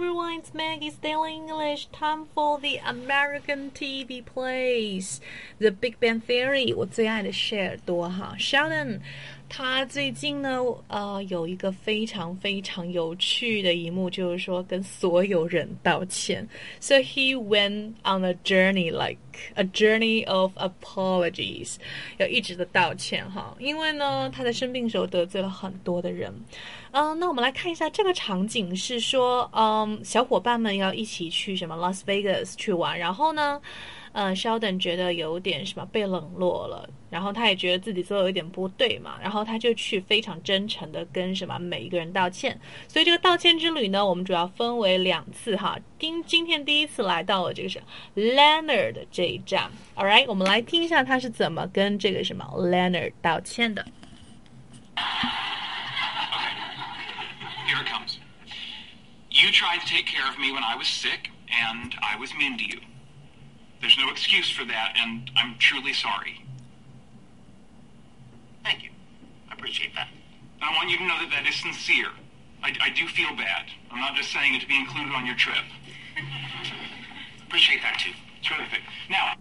everyone, it's Maggie Daily English. Time for the American TV plays, The Big Bang Theory. 我最爱的谢尔多哈，Sheldon。 他最近呢，呃，有一个非常非常有趣的一幕，就是说跟所有人道歉。So he went on a journey, like a journey of apologies，要一直的道歉哈。因为呢，他在生病的时候得罪了很多的人。嗯，那我们来看一下这个场景是说，嗯，小伙伴们要一起去什么 Las Vegas 去玩，然后呢？呃，Sheldon 觉得有点什么被冷落了，然后他也觉得自己做的有点不对嘛，然后他就去非常真诚的跟什么每一个人道歉。所以这个道歉之旅呢，我们主要分为两次哈。今今天第一次来到了这个是 Leonard 这一站，All right，我们来听一下他是怎么跟这个什么 Leonard 道歉的。Here it comes. You tried to take care of me when I was sick, and I was mean to you. There's no excuse for that, and I'm truly sorry. Thank you. I appreciate that. I want you to know that that is sincere. I, I do feel bad. I'm not just saying it to be included on your trip. appreciate that too. Terrific. Now.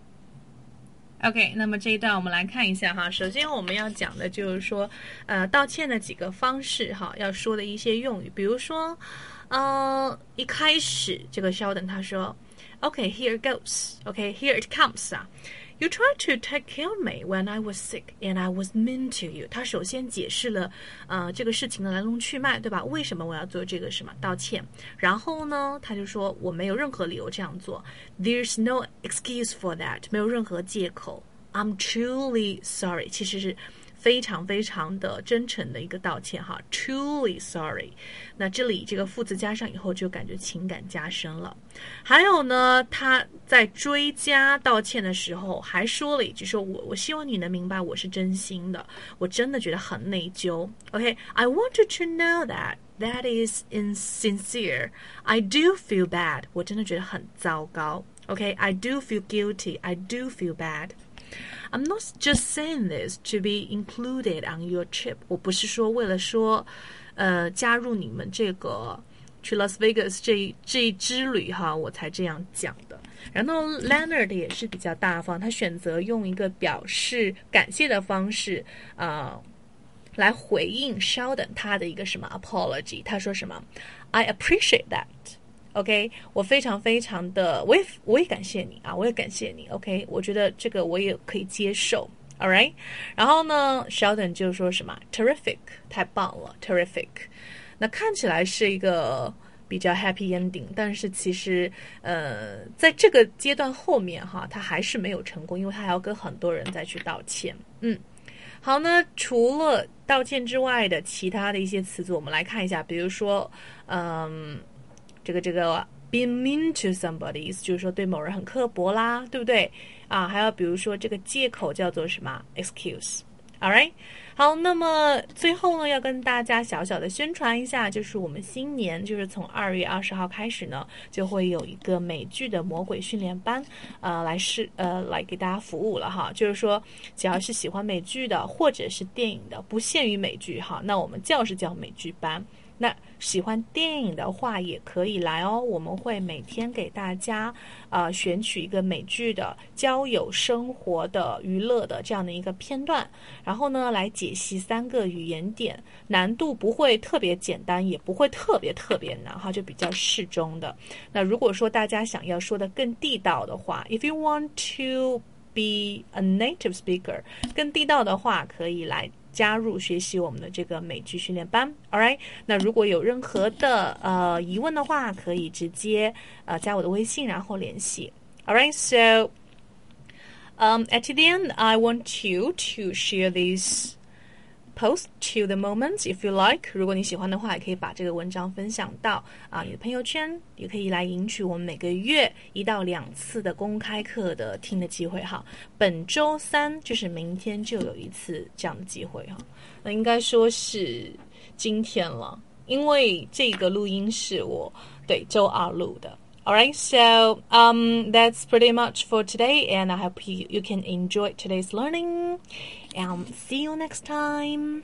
OK，那么这一段我们来看一下哈。首先我们要讲的就是说，呃，道歉的几个方式哈，要说的一些用语，比如说，呃，一开始这个稍等，他说。，OK，here goes，OK，here it comes 啊。You tried to take care of me when I was sick, and I was mean to you. 他首先解释了，呃，这个事情的来龙去脉，对吧？为什么我要做这个什么道歉？然后呢，他就说我没有任何理由这样做。There's no excuse for that，没有任何借口。I'm truly sorry，其实是。非常非常的真诚的一个道歉哈，truly sorry。那这里这个副词加上以后，就感觉情感加深了。还有呢，他在追加道歉的时候，还说了一句：说我我希望你能明白，我是真心的，我真的觉得很内疚。OK，I want you to know that that is insincere. I do feel bad. 我真的觉得很糟糕。OK，I do feel guilty. I do feel bad. I'm not just saying this to be included on your trip。我不是说为了说，呃，加入你们这个去 Las Vegas 这一这一之旅哈，我才这样讲的。然后 Leonard 也是比较大方，他选择用一个表示感谢的方式啊，来回应 Sheldon 他的一个什么 apology。他说什么？I appreciate that。 OK，我非常非常的，我也我也感谢你啊，我也感谢你。OK，我觉得这个我也可以接受。All right，然后呢，Sheldon 就说什么，terrific，太棒了，terrific。那看起来是一个比较 happy ending，但是其实呃，在这个阶段后面哈，他还是没有成功，因为他还要跟很多人再去道歉。嗯，好，那除了道歉之外的其他的一些词组，我们来看一下，比如说，嗯。这个这个 be mean to somebody 意思就是说对某人很刻薄啦，对不对啊？还有比如说这个借口叫做什么 excuse，all right？好，那么最后呢，要跟大家小小的宣传一下，就是我们新年就是从二月二十号开始呢，就会有一个美剧的魔鬼训练班，呃，来是呃来给大家服务了哈。就是说，只要是喜欢美剧的或者是电影的，不限于美剧哈，那我们叫是叫美剧班。那喜欢电影的话也可以来哦，我们会每天给大家啊选取一个美剧的交友、生活的、娱乐的这样的一个片段，然后呢来解析三个语言点，难度不会特别简单，也不会特别特别难哈，就比较适中的。那如果说大家想要说的更地道的话，If you want to be a native speaker，更地道的话可以来。加入学习我们的这个美剧训练班，All right？那如果有任何的呃疑问的话，可以直接呃加我的微信，然后联系。All right？So, um, at the end, I want you to share this. Post to the moment if you like。如果你喜欢的话，也可以把这个文章分享到啊你的朋友圈，也可以来赢取我们每个月一到两次的公开课的听的机会哈。本周三就是明天就有一次这样的机会哈。那应该说是今天了，因为这个录音是我对周二录的。Alright, so um, that's pretty much for today, and I hope you, you can enjoy today's learning. And see you next time.